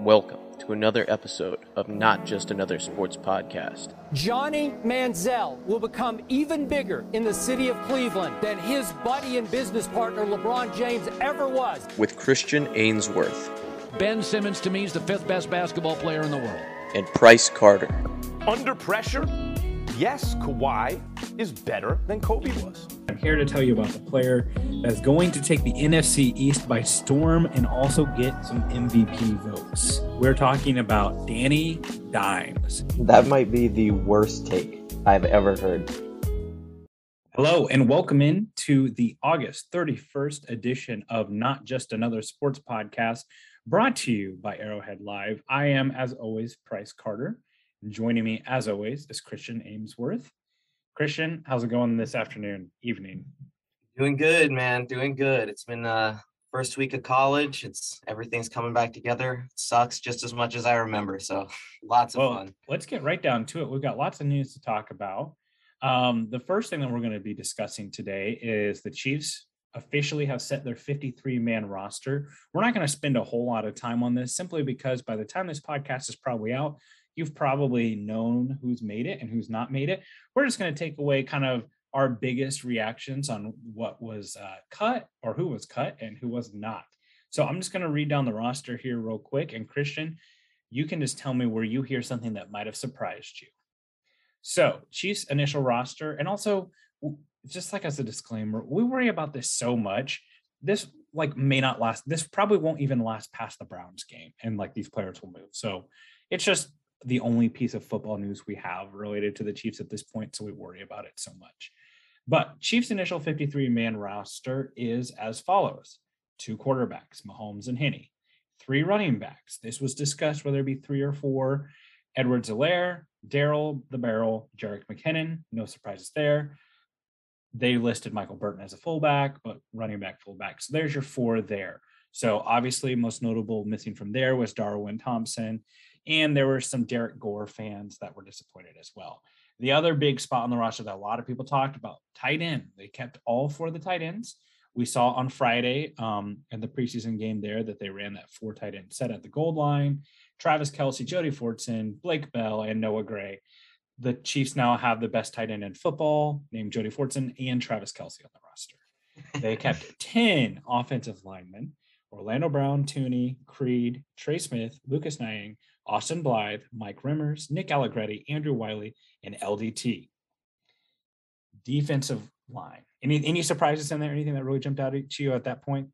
Welcome to another episode of Not Just Another Sports Podcast. Johnny Manziel will become even bigger in the city of Cleveland than his buddy and business partner LeBron James ever was. With Christian Ainsworth Ben Simmons to me is the fifth best basketball player in the world. and Price Carter. Under pressure, yes, Kawhi is better than Kobe was. I'm here to tell you about the player that's going to take the NFC East by storm and also get some MVP votes. We're talking about Danny Dimes. That might be the worst take I've ever heard. Hello, and welcome in to the August 31st edition of Not Just Another Sports Podcast, brought to you by Arrowhead Live. I am, as always, Price Carter. Joining me, as always, is Christian Amesworth. Christian, how's it going this afternoon, evening? Doing good, man. Doing good. It's been uh first week of college. It's everything's coming back together. sucks just as much as I remember. So lots of Well, fun. let's get right down to it. We've got lots of news to talk about. Um, the first thing that we're going to be discussing today is the Chiefs officially have set their 53 man roster. We're not going to spend a whole lot of time on this simply because by the time this podcast is probably out, you've probably known who's made it and who's not made it. We're just going to take away kind of our biggest reactions on what was uh, cut or who was cut and who was not. So I'm just going to read down the roster here real quick. And Christian, you can just tell me where you hear something that might have surprised you. So, Chiefs initial roster, and also just like as a disclaimer, we worry about this so much. This like may not last. This probably won't even last past the Browns game, and like these players will move. So, it's just the only piece of football news we have related to the Chiefs at this point. So we worry about it so much. But Chiefs initial 53 man roster is as follows two quarterbacks, Mahomes and Henne, three running backs. This was discussed whether it be three or four. Edwards-Helaire, Daryl the Barrel, Jerick McKinnon. No surprises there. They listed Michael Burton as a fullback, but running back, fullback. So there's your four there. So obviously, most notable missing from there was Darwin Thompson, and there were some Derrick Gore fans that were disappointed as well. The other big spot on the roster that a lot of people talked about, tight end. They kept all four of the tight ends. We saw on Friday um, in the preseason game there that they ran that four tight end set at the gold line. Travis Kelce, Jody Fortson, Blake Bell, and Noah Gray. The Chiefs now have the best tight end in football, named Jody Fortson and Travis Kelce on the roster. They kept 10 offensive linemen Orlando Brown, Thuney, Creed, Trey Smith, Lucas Niang, Austin Blythe, Mike Remmers, Nick Allegretti, Andrew Wylie, and LDT. Defensive line. Any any surprises in there? Anything that really jumped out to you at that point?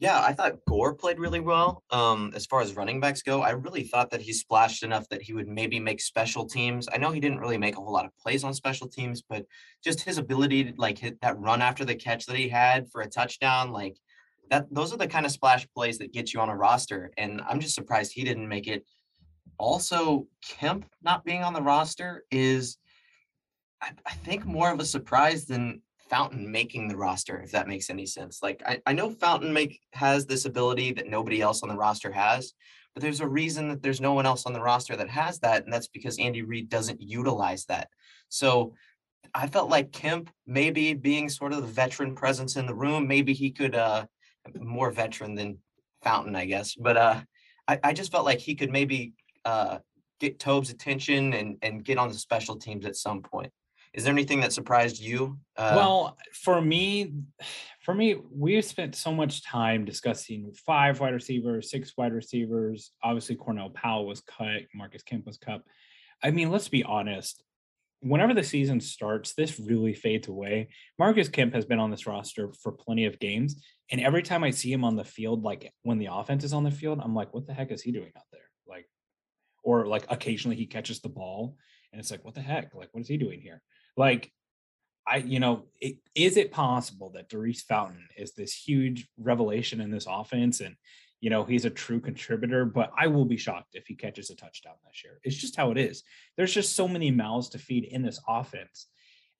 Yeah, I thought Gore played really well. Um, as far as running backs go, I really thought that he splashed enough that he would maybe make special teams. I know he didn't really make a whole lot of plays on special teams, but just his ability to like hit that run after the catch that he had for a touchdown, like that those are the kind of splash plays that get you on a roster. And I'm just surprised he didn't make it. Also, Kemp not being on the roster is I, I think more of a surprise than Fountain making the roster, if that makes any sense. Like I, I know Fountain make has this ability that nobody else on the roster has, but there's a reason that there's no one else on the roster that has that, and that's because Andy Reid doesn't utilize that. So I felt like Kemp maybe being sort of the veteran presence in the room, maybe he could uh more veteran than Fountain, I guess. But uh I, I just felt like he could maybe uh get Toub's attention and and get on the special teams at some point. Is there anything that surprised you? Uh, well, for me, for me, we've spent so much time discussing five wide receivers, six wide receivers. Obviously, Cornell Powell was cut, Marcus Kemp was cut. I mean, let's be honest. Whenever the season starts, this really fades away. Marcus Kemp has been on this roster for plenty of games. And every time I see him on the field, like when the offense is on the field, I'm like, what the heck is he doing out there? Like, or like occasionally he catches the ball and it's like, what the heck? Like, what is he doing here? Like, I, you know, it, is it possible that Daurice Fountain is this huge revelation in this offense and, you know, he's a true contributor, but I will be shocked if he catches a touchdown this year. It's just how it is. There's just so many mouths to feed in this offense.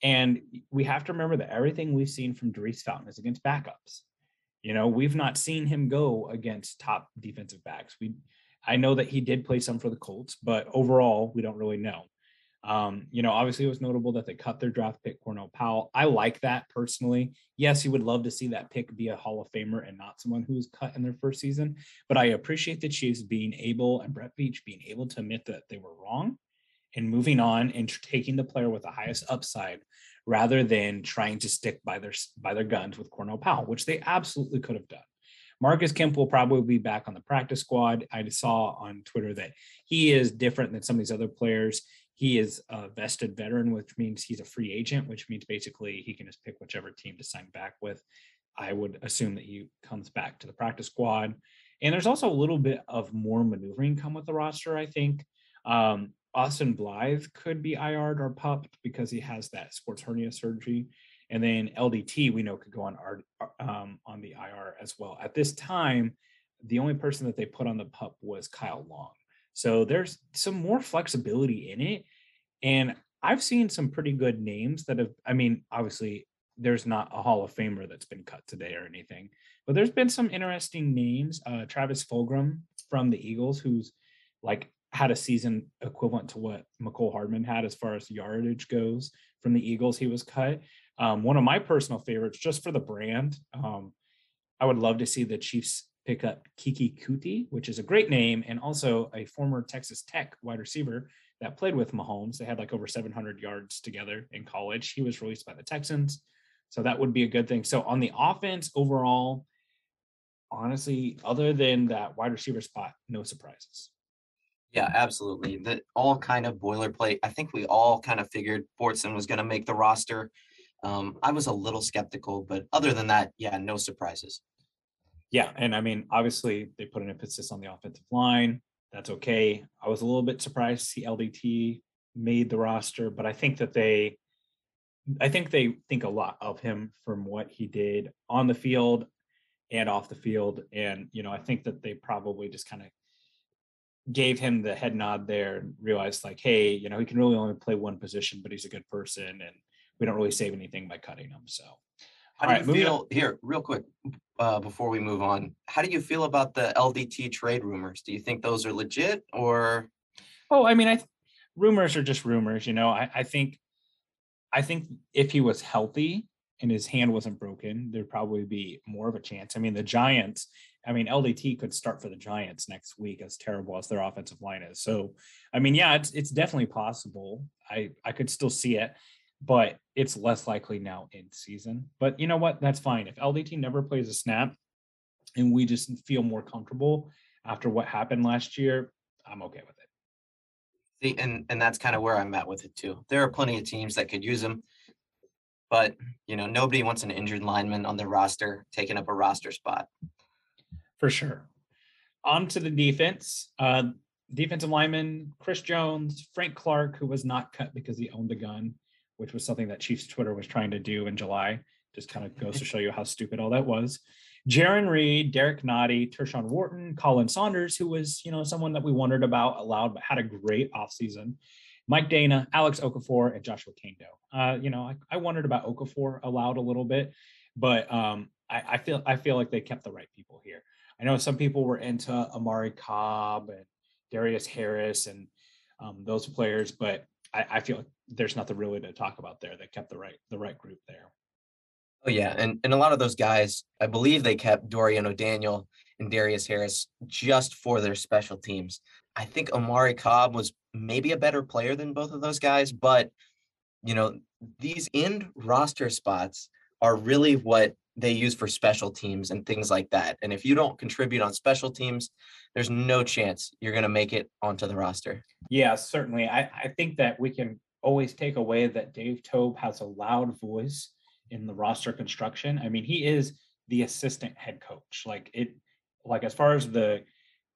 And we have to remember that everything we've seen from Daurice Fountain is against backups. You know, we've not seen him go against top defensive backs. We, I know that he did play some for the Colts, but overall, we don't really know. Um, you know, obviously it was notable that they cut their draft pick, Cornell Powell. I like that personally. Yes, you would love to see that pick be a Hall of Famer and not someone who was cut in their first season. But I appreciate the Chiefs being able and Brett Veach being able to admit that they were wrong and moving on and taking the player with the highest upside rather than trying to stick by their by their guns with Cornell Powell, which they absolutely could have done. Marcus Kemp will probably be back on the practice squad. I saw on Twitter that he is different than some of these other players. He is a vested veteran, which means he's a free agent, which means basically he can just pick whichever team to sign back with. I would assume that he comes back to the practice squad. And there's also a little bit of more maneuvering come with the roster, I think. Um, Austin Blythe could be IR'd or pupped because he has that sports hernia surgery. And then LDT, we know, could go on our, um, on the IR as well. At this time, the only person that they put on the pup was Kyle Long. So there's some more flexibility in it. And I've seen some pretty good names that have, I mean, obviously, there's not a Hall of Famer that's been cut today or anything, but there's been some interesting names. Uh, Travis Fulgham from the Eagles, who's like had a season equivalent to what Mecole Hardman had as far as yardage goes from the Eagles. He was cut. Um, one of my personal favorites, just for the brand. Um, I would love to see the Chiefs pick up Keke Coutee, which is a great name, and also a former Texas Tech wide receiver that played with Mahomes. They had like over 700 yards together in college. He was released by the Texans. So that would be a good thing. So on the offense overall, honestly, other than that wide receiver spot, no surprises. Yeah, absolutely. That all kind of boilerplate. I think we all kind of figured Fortson was going to make the roster. Um, I was a little skeptical, but other than that, yeah, no surprises. Yeah, and I mean, obviously they put an emphasis on the offensive line. That's okay. I was a little bit surprised to see LDT made the roster, but I think that they I think they think a lot of him from what he did on the field and off the field. And, you know, I think that they probably just kind of gave him the head nod there and realized like, hey, you know, he can really only play one position, but he's a good person and we don't really save anything by cutting them. So how do you feel here, real quick, uh, before we move on? How do you feel about the LDT trade rumors? Do you think those are legit or? Oh, I mean, I th- rumors are just rumors. You know, I, I think, I think if he was healthy and his hand wasn't broken, there'd probably be more of a chance. I mean, the Giants I mean, LDT could start for the Giants next week, as terrible as their offensive line is. So, I mean, yeah, it's it's definitely possible. I I could still see it, but it's less likely now in season. But you know what? That's fine. If LDT never plays a snap, and we just feel more comfortable after what happened last year, I'm okay with it. See, and and that's kind of where I'm at with it too. There are plenty of teams that could use him, but you know, nobody wants an injured lineman on their roster taking up a roster spot for sure. On to the defense. Uh, defensive lineman Chris Jones, Frank Clark, who was not cut because he owned a gun, which was something that Chiefs Twitter was trying to do in July. Just kind of goes to show you how stupid all that was. Jarran Reed, Derrick Nnadi, Tershawn Wharton, Khalen Saunders, who was, you know, someone that we wondered about aloud, but had a great offseason. Mike Danna, Alex Okafor, and Joshua Kaindoh. Uh, you know, I, I wondered about Okafor aloud a little bit, but um, I, I feel I feel like they kept the right people here. I know some people were into Omari Cobb and Darius Harris and um, those players, but I, I, feel like there's nothing really to talk about there. They kept the right the right group there. Oh yeah, and and a lot of those guys, I believe they kept Dorian O'Daniel and Darius Harris just for their special teams. I think Omari Cobb was maybe a better player than both of those guys, but you know these end roster spots are really what they use for special teams and things like that. And if you don't contribute on special teams, there's no chance you're going to make it onto the roster. Yeah, certainly. I, I think that we can always take away that Dave Toub has a loud voice in the roster construction. I mean, he is the assistant head coach. Like it, like as far as the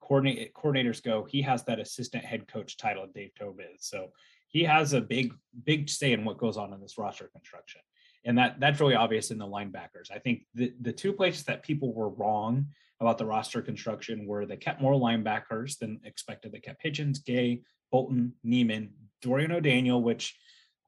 coordinate coordinators go, he has that assistant head coach title. Dave Toub is so he has a big, big say in what goes on in this roster construction and that that's really obvious in the linebackers. I think the the two places that people were wrong about the roster construction were they kept more linebackers than expected. They kept Hitchens, Gay, Bolton, Niemann, Dorian O'Daniel, which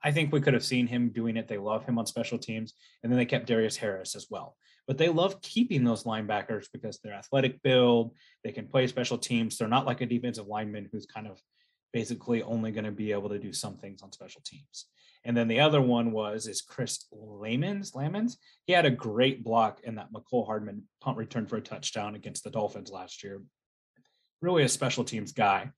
I think we could have seen him doing it. They love him on special teams, and then they kept Darius Harris as well. But they love keeping those linebackers because they're athletic build. They can play special teams. They're not like a defensive lineman who's kind of basically only going to be able to do some things on special teams. And then the other one was is Chris Lammons. Lamons. He had a great block in that Mecole Hardman punt return for a touchdown against the Dolphins last year. Really a special teams guy.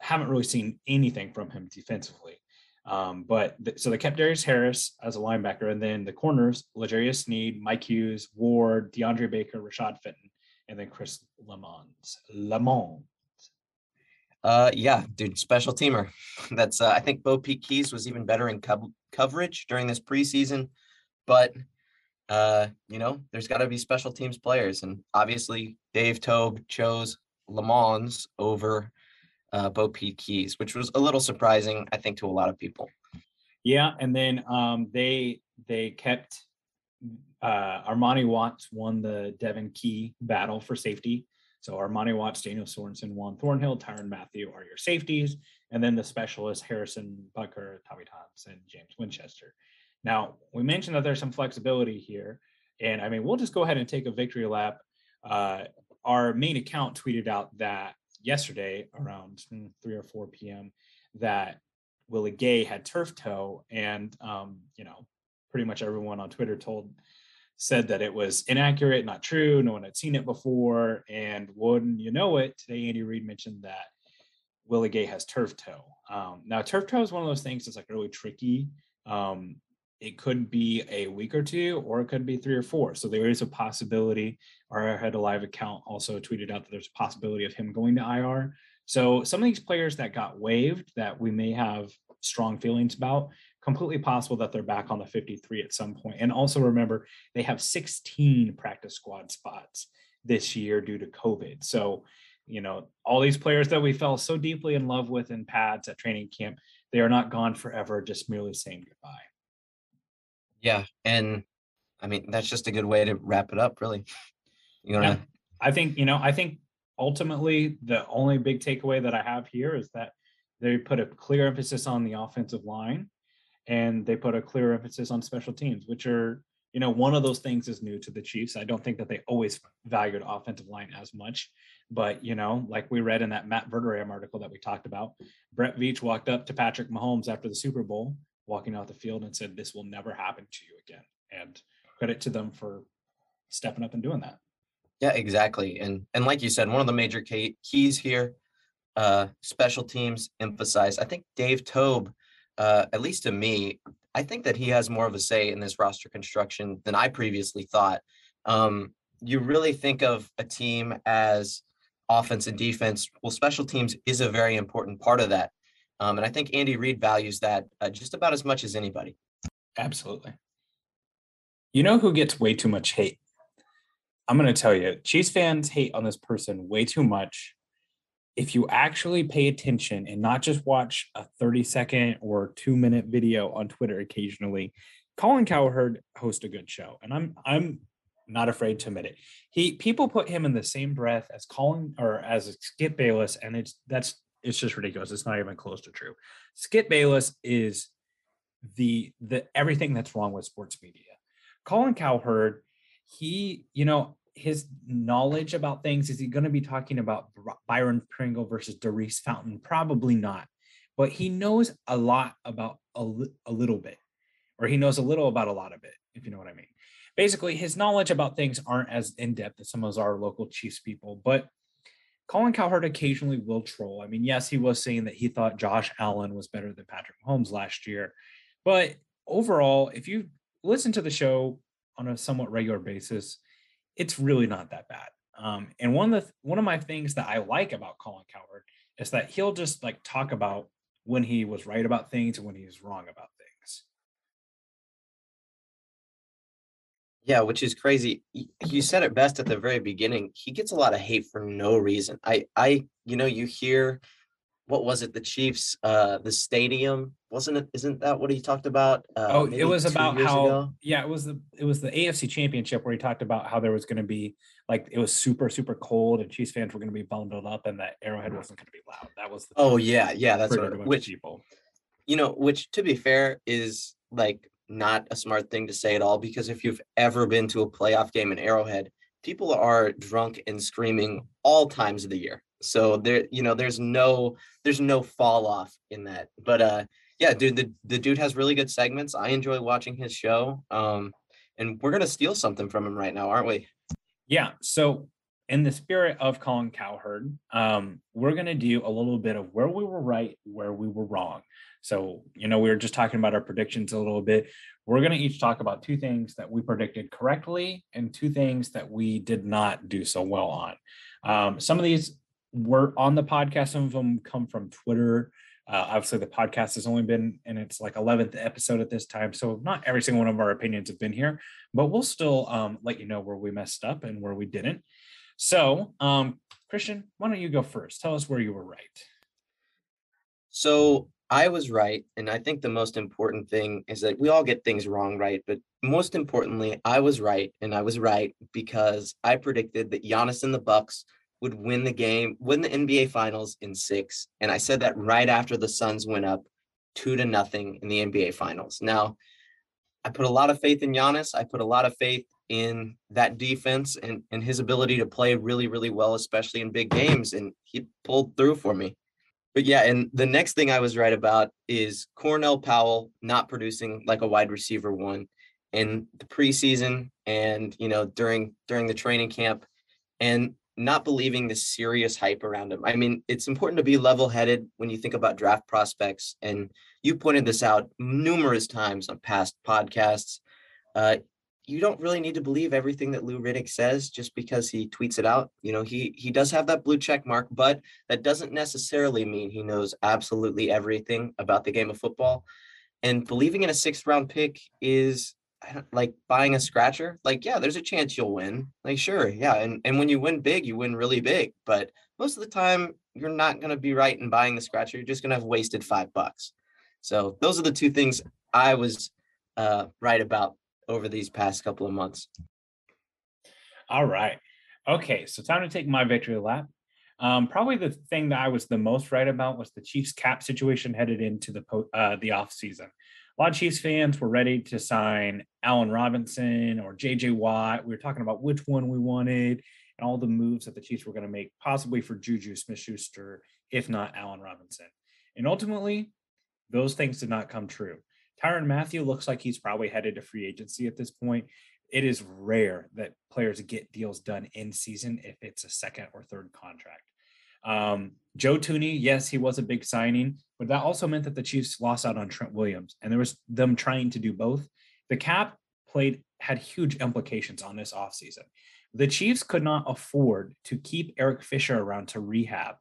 Haven't really seen anything from him defensively. Um, but th- so they kept Darius Harris as a linebacker, and then the corners: L'Jarius Sneed, Mike Hughes, Ward, DeAndre Baker, Rashad Fenton, and then Chris Lammons. Lamont. Uh, yeah, dude, special teamer. That's uh, I think BoPete Keyes was even better in co- coverage during this preseason, but uh, you know, there's got to be special teams players, and obviously Dave Toub chose Lamons over uh, BoPete Keyes, which was a little surprising, I think, to a lot of people. Yeah, and then um, they they kept uh, Armani Watts won the Devon Key battle for safety. So Armani Watts, Daniel Sorensen, Juan Thornhill, Tyrann Mathieu are your safeties, and then the specialists Harrison Butker, Tommy Thompson, James Winchester. Now we mentioned that there's some flexibility here, and I mean we'll just go ahead and take a victory lap. Uh, our main account tweeted out that yesterday around hmm, 3 or 4 p.m. that Willie Gay had turf toe, and um, you know, pretty much everyone on Twitter told said that it was inaccurate, not true. No one had seen it before, and wouldn't you know it? Today, Andy Reid mentioned that Willie Gay has turf toe. Um, now, turf toe is one of those things that's like really tricky. Um, it could be a week or two, or it could be three or four. So there is a possibility. Arrowhead Live account also tweeted out that there's a possibility of him going to IR. So some of these players that got waived that we may have strong feelings about, completely possible that they're back on the 53 at some point. And also remember, they have 16 practice squad spots this year due to COVID. So, you know, all these players that we fell so deeply in love with in pads at training camp, they are not gone forever, just merely saying goodbye. Yeah, and I mean that's just a good way to wrap it up, really. You know, Yeah. I think, you know, I think ultimately the only big takeaway that I have here is that they put a clear emphasis on the offensive line and they put a clear emphasis on special teams, which are, you know, one of those things is new to the Chiefs. I don't think that they always valued offensive line as much. But, you know, like we read in that Matt Verderame article that we talked about, Brett Veach walked up to Patrick Mahomes after the Super Bowl, walking out the field and said, This will never happen to you again. And credit to them for stepping up and doing that. Yeah, exactly. And and like you said, one of the major keys here, uh, special teams emphasized. I think Dave Toub, uh, at least to me, I think that he has more of a say in this roster construction than I previously thought. Um, you really think of a team as offense and defense. Well, special teams is a very important part of that. Um, and I think Andy Reid values that uh, just about as much as anybody. Absolutely. You know who gets way too much hate? I'm going to tell you, Chiefs fans hate on this person way too much. If you actually pay attention and not just watch a 30 second or two minute video on Twitter occasionally, Colin Cowherd hosts a good show, and I'm I'm not afraid to admit it. He people put him in the same breath as Colin or as Skip Bayless, and it's that's it's just ridiculous. It's not even close to true. Skip Bayless is the the everything that's wrong with sports media. Colin Cowherd, he, you know, his knowledge about things is he going to be talking about Byron Pringle versus Daurice Fountain? Probably not. But he knows a lot about a, a little bit, or he knows a little about a lot of it, if you know what I mean. Basically, his knowledge about things aren't as in depth as some of our local Chiefs people, but Colin Cowherd occasionally will troll. I mean, yes, he was saying that he thought Josh Allen was better than Patrick Mahomes last year, but overall, if you listen to the show on a somewhat regular basis, it's really not that bad. Um, and one of the one of my things that I like about Colin Cowherd is that he'll just like talk about when he was right about things and when he was wrong about Yeah, which is crazy. You said it best at the very beginning. He gets a lot of hate for no reason. I, I, you know, you hear, what was it? The Chiefs, uh, the stadium, wasn't it? Isn't that what he talked about? Uh, oh, it was about how ago? yeah, it was the it was the AFC Championship where he talked about how there was going to be like it was super super cold and Chiefs fans were going to be bundled up and that Arrowhead wasn't going to be loud. That was the Oh yeah, yeah, that's what. Which people. you know, which to be fair is like not a smart thing to say at all because if you've ever been to a playoff game in Arrowhead, people are drunk and screaming all times of the year. So there, you know, there's no there's no fall off in that. But uh yeah, dude, the, the dude has really good segments. I enjoy watching his show. Um, and we're gonna steal something from him right now, aren't we? Yeah. So in the spirit of Colin Cowherd, um, we're gonna do a little bit of where we were right, where we were wrong. So, you know, we were just talking about our predictions a little bit. We're going to each talk about two things that we predicted correctly and two things that we did not do so well on. Um, some of these were on the podcast, some of them come from Twitter. Uh, obviously, the podcast has only been in its like 11th episode at this time. So, not every single one of our opinions have been here, but we'll still um, let you know where we messed up and where we didn't. So, um, Christian, why don't you go first? Tell us where you were right. So, I was right. And I think the most important thing is that we all get things wrong, right? But most importantly, I was right. And I was right because I predicted that Giannis and the Bucks would win the game, win the NBA finals in six. And I said that right after the Suns went up two to nothing in the NBA finals. Now, I put a lot of faith in Giannis. I put a lot of faith in that defense and, and his ability to play really, really well, especially in big games. And he pulled through for me but yeah, and the next thing I was right about is Cornell Powell not producing like a wide receiver one in the preseason and you know during during the training camp and not believing the serious hype around him. I mean, it's important to be level-headed when you think about draft prospects and you pointed this out numerous times on past podcasts. Uh, you don't really need to believe everything that Lou Riddick says just because he tweets it out. You know, he he does have that blue check mark, but that doesn't necessarily mean he knows absolutely everything about the game of football. And believing in a sixth round pick is like buying a scratcher. Like, yeah, there's a chance you'll win. Like, sure, yeah, and and when you win big, you win really big. But most of the time, you're not going to be right in buying the scratcher. You're just going to have wasted five bucks. So those are the two things I was uh, right about over these past couple of months. All right. Okay, so time to take my victory lap. Um, probably the thing that I was the most right about was the Chiefs cap situation headed into the uh, the off season. A lot of Chiefs fans were ready to sign Allen Robinson or JJ Watt. We were talking about which one we wanted and all the moves that the Chiefs were going to make, possibly for Juju Smith Schuster, if not Allen Robinson. And ultimately, those things did not come true. Tyrann Mathieu looks like he's probably headed to free agency at this point. It is rare that players get deals done in season if it's a second or third contract. Um, Joe Thuney, yes, he was a big signing, but that also meant that the Chiefs lost out on Trent Williams, and there was them trying to do both. The cap played had huge implications on this offseason. The Chiefs could not afford to keep Eric Fisher around to rehab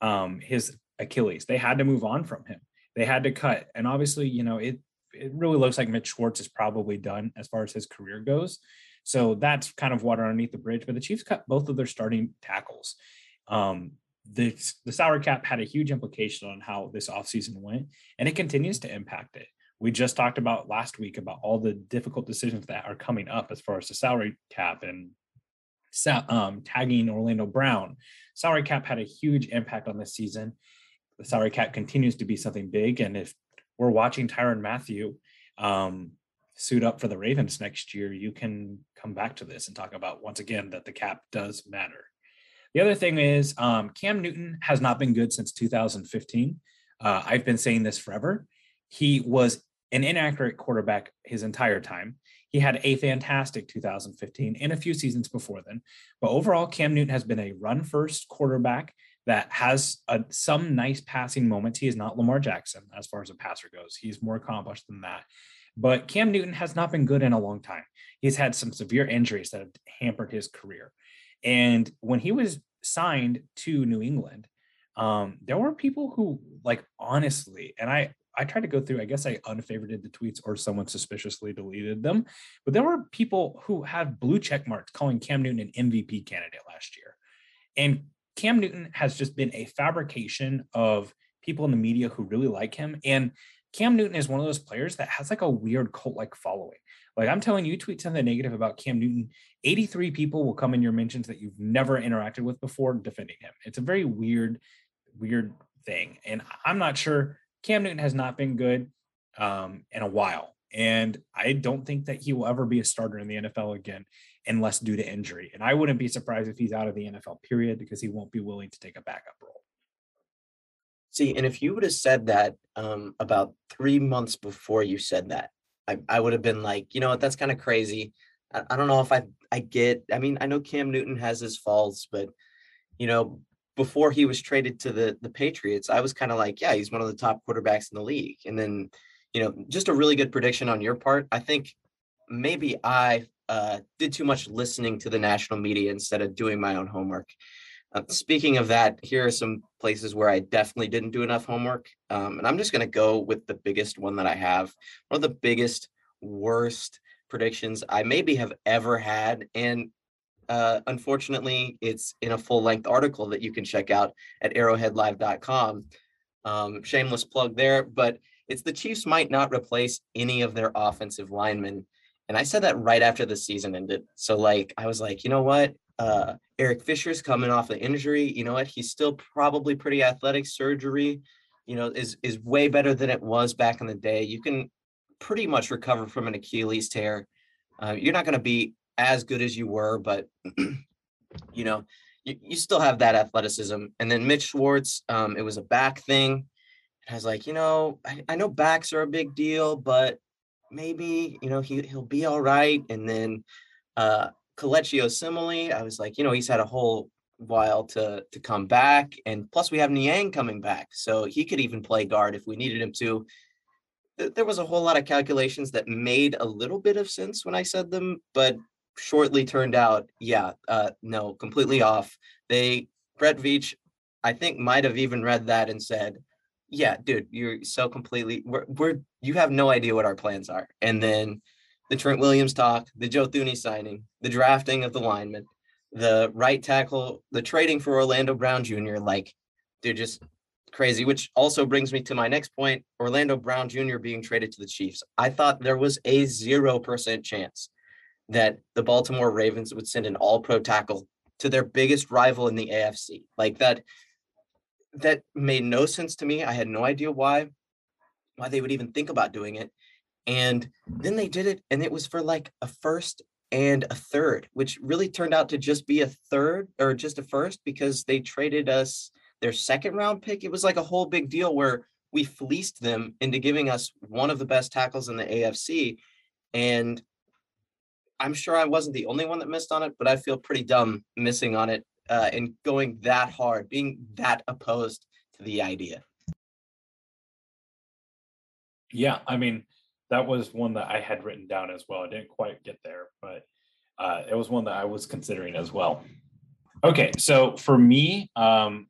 um, his Achilles. They had to move on from him they had to cut. And obviously, you know, it it really looks like Mitch Schwartz is probably done as far as his career goes. So that's kind of water underneath the bridge. But the Chiefs cut both of their starting tackles. Um, the, the salary cap had a huge implication on how this offseason went, and it continues to impact it. We just talked about last week about all the difficult decisions that are coming up as far as the salary cap and um, tagging Orlando Brown. Salary cap had a huge impact on this season the salary cap continues to be something big. And if we're watching Tyrann Mathieu um, suit up for the Ravens next year, you can come back to this and talk about once again that the cap does matter. The other thing is um, Cam Newton has not been good since 2015. Uh, I've been saying this forever. He was an inaccurate quarterback his entire time. He had a fantastic 2015 and a few seasons before then. But overall, Cam Newton has been a run first quarterback that has a, some nice passing moments. He is not Lamar Jackson as far as a passer goes. He's more accomplished than that. But Cam Newton has not been good in a long time. He's had some severe injuries that have hampered his career. And when he was signed to New England, um, there were people who, like, honestly, and I, I tried to go through, I guess I unfavorited the tweets or someone suspiciously deleted them, but there were people who had blue check marks calling Cam Newton an MVP candidate last year. And Cam Newton has just been a fabrication of people in the media who really like him. And Cam Newton is one of those players that has like a weird cult like following. Like I'm telling you, tweet something negative about Cam Newton, 83 people will come in your mentions that you've never interacted with before defending him. It's a very weird, weird thing. And I'm not sure Cam Newton has not been good um, in a while. And I don't think that he will ever be a starter in the NFL again. Unless due to injury. And I wouldn't be surprised if he's out of the NFL period because he won't be willing to take a backup role. See, and if you would have said that um, about three months before you said that, I, I would have been like, you know what, that's kind of crazy. I, I don't know if I I get. I mean, I know Cam Newton has his faults, but you know, before he was traded to the the Patriots, I was kind of like, yeah, he's one of the top quarterbacks in the league. And then, you know, just a really good prediction on your part. I think maybe I uh, did too much listening to the national media instead of doing my own homework. Uh, speaking of that, here are some places where I definitely didn't do enough homework. Um, and I'm just going to go with the biggest one that I have. One of the biggest, worst predictions I maybe have ever had. And uh, unfortunately, it's in a full length article that you can check out at arrowheadlive.com. Um, shameless plug there, but it's the Chiefs might not replace any of their offensive linemen. And I said that right after the season ended. So, like, I was like, you know what? Uh, Eric Fisher's coming off the injury. You know what? He's still probably pretty athletic. Surgery, you know, is is way better than it was back in the day. You can pretty much recover from an Achilles tear. Uh, you're not going to be as good as you were, but you know, you, you still have that athleticism. And then Mitch Schwartz, um, it was a back thing. And I was like, you know, I, I know backs are a big deal, but maybe you know he he'll be all right. And then uh, Kelechi Osemele, I was like, you know, he's had a whole while to to come back, and plus we have Niang coming back, so he could even play guard if we needed him to. There was a whole lot of calculations that made a little bit of sense when I said them, but shortly turned out, yeah, uh, no, completely off. They Brett Veach, I think, might have even read that and said, "Yeah, dude, you're so completely we're, we're you have no idea what our plans are." And then the Trent Williams talk, the Joe Thuney signing, the drafting of the lineman, the right tackle, the trading for Orlando Brown Jr. Like, they're just crazy. Which also brings me to my next point: Orlando Brown Jr. being traded to the Chiefs. I thought there was a zero percent chance that the Baltimore Ravens would send an All-Pro tackle to their biggest rival in the AFC. Like that. That made no sense to me. I had no idea why why they would even think about doing it. And then they did it, and it was for like a first and a third, which really turned out to just be a third or just a first because they traded us their second round pick. It was like a whole big deal where we fleeced them into giving us one of the best tackles in the AFC. And I'm sure I wasn't the only one that missed on it, but I feel pretty dumb missing on it uh, and going that hard, being that opposed to the idea. Yeah, I mean, that was one that I had written down as well. I didn't quite get there, but uh, it was one that I was considering as well. Okay, so for me, um,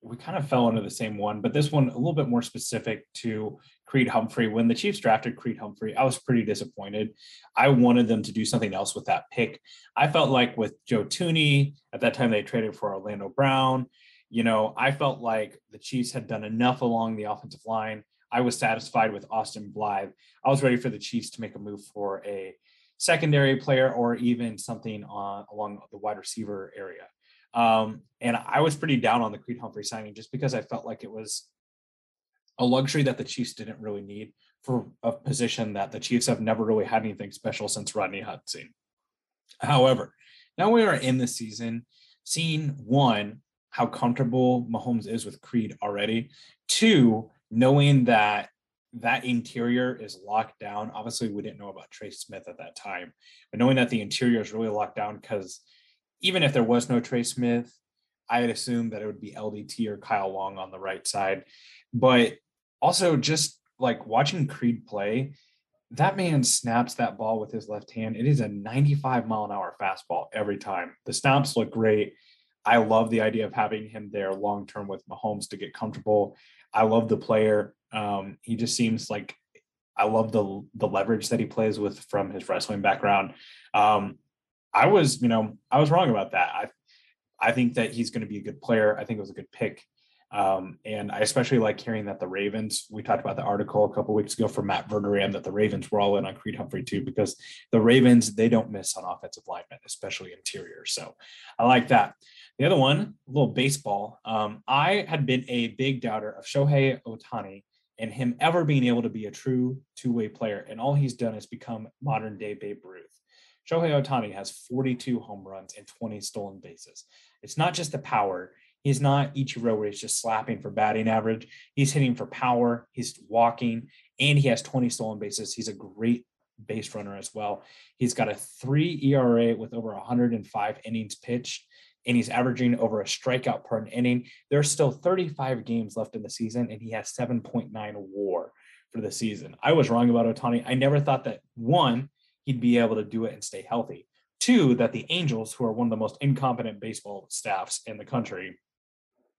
we kind of fell under the same one, but this one a little bit more specific to Creed Humphrey. When the Chiefs drafted Creed Humphrey, I was pretty disappointed. I wanted them to do something else with that pick. I felt like with Joe Thuney, at that time they traded for Orlando Brown. You know, I felt like the Chiefs had done enough along the offensive line I was satisfied with Austin Blythe. I was ready for the Chiefs to make a move for a secondary player or even something on along the wide receiver area. Um, and I was pretty down on the Creed Humphrey signing just because I felt like it was a luxury that the Chiefs didn't really need for a position that the Chiefs have never really had anything special since Rodney Hudson. However, now we are in the season, seeing one, how comfortable Mahomes is with Creed already, two, knowing that that interior is locked down. Obviously, we didn't know about Trey Smith at that time, but knowing that the interior is really locked down because even if there was no Trey Smith, I had assumed that it would be LDT or Kyle Long on the right side. But also, just like watching Creed play, that man snaps that ball with his left hand. It is a 95 mile an hour fastball every time. The stomps look great. I love the idea of having him there long term with Mahomes to get comfortable. I love the player. Um, he just seems like I love the the leverage that he plays with from his wrestling background. Um, I was, you know, I was wrong about that. I I think that he's going to be a good player. I think it was a good pick. Um, and I especially like hearing that the Ravens, we talked about the article a couple weeks ago from Matt Verderame that the Ravens were all in on Creed Humphrey too, because the Ravens, they don't miss on offensive linemen, especially interior. So I like that. The other one, a little baseball. Um, I had been a big doubter of Shohei Ohtani and him ever being able to be a true two way player. And all he's done is become modern day Babe Ruth. Shohei Ohtani has 42 home runs and 20 stolen bases. It's not just the power. He's not Ichiro where he's just slapping for batting average. He's hitting for power. He's walking, and he has 20 stolen bases. He's a great base runner as well. He's got a three ERA with over 105 innings pitched, and he's averaging over a strikeout per inning. There's still 35 games left in the season, and he has 7.9 WAR for the season. I was wrong about Ohtani. I never thought that one he'd be able to do it and stay healthy. Two, that the Angels, who are one of the most incompetent baseball staffs in the country,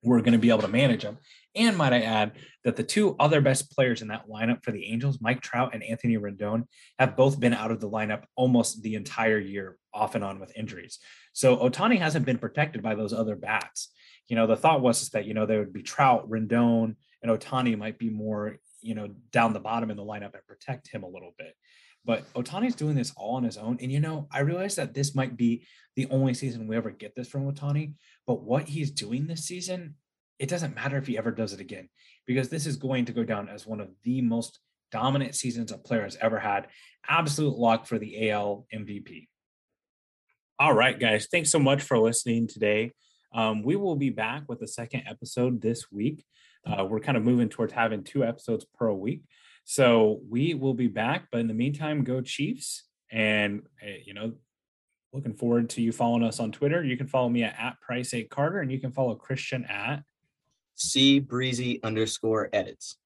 were going to be able to manage him. And might I add that the two other best players in that lineup for the Angels, Mike Trout and Anthony Rendon, have both been out of the lineup almost the entire year, off and on with injuries. So Ohtani hasn't been protected by those other bats. You know, the thought was that, you know, there would be Trout, Rendon, and Ohtani might be more, you know, down the bottom in the lineup and protect him a little bit. But Ohtani's doing this all on his own. And, you know, I realize that this might be the only season we ever get this from Ohtani, But what he's doing this season, it doesn't matter if he ever does it again, because this is going to go down as one of the most dominant seasons a player has ever had. Absolute lock for the AL MVP. All right, guys. Thanks so much for listening today. Um, we will be back with the second episode this week. Uh, we're kind of moving towards having two episodes per week. So we will be back. But in the meantime, go Chiefs. And, uh, you know, looking forward to you following us on Twitter. You can follow me at, at Price 8 Carter and you can follow Christian at C breezy underscore edits.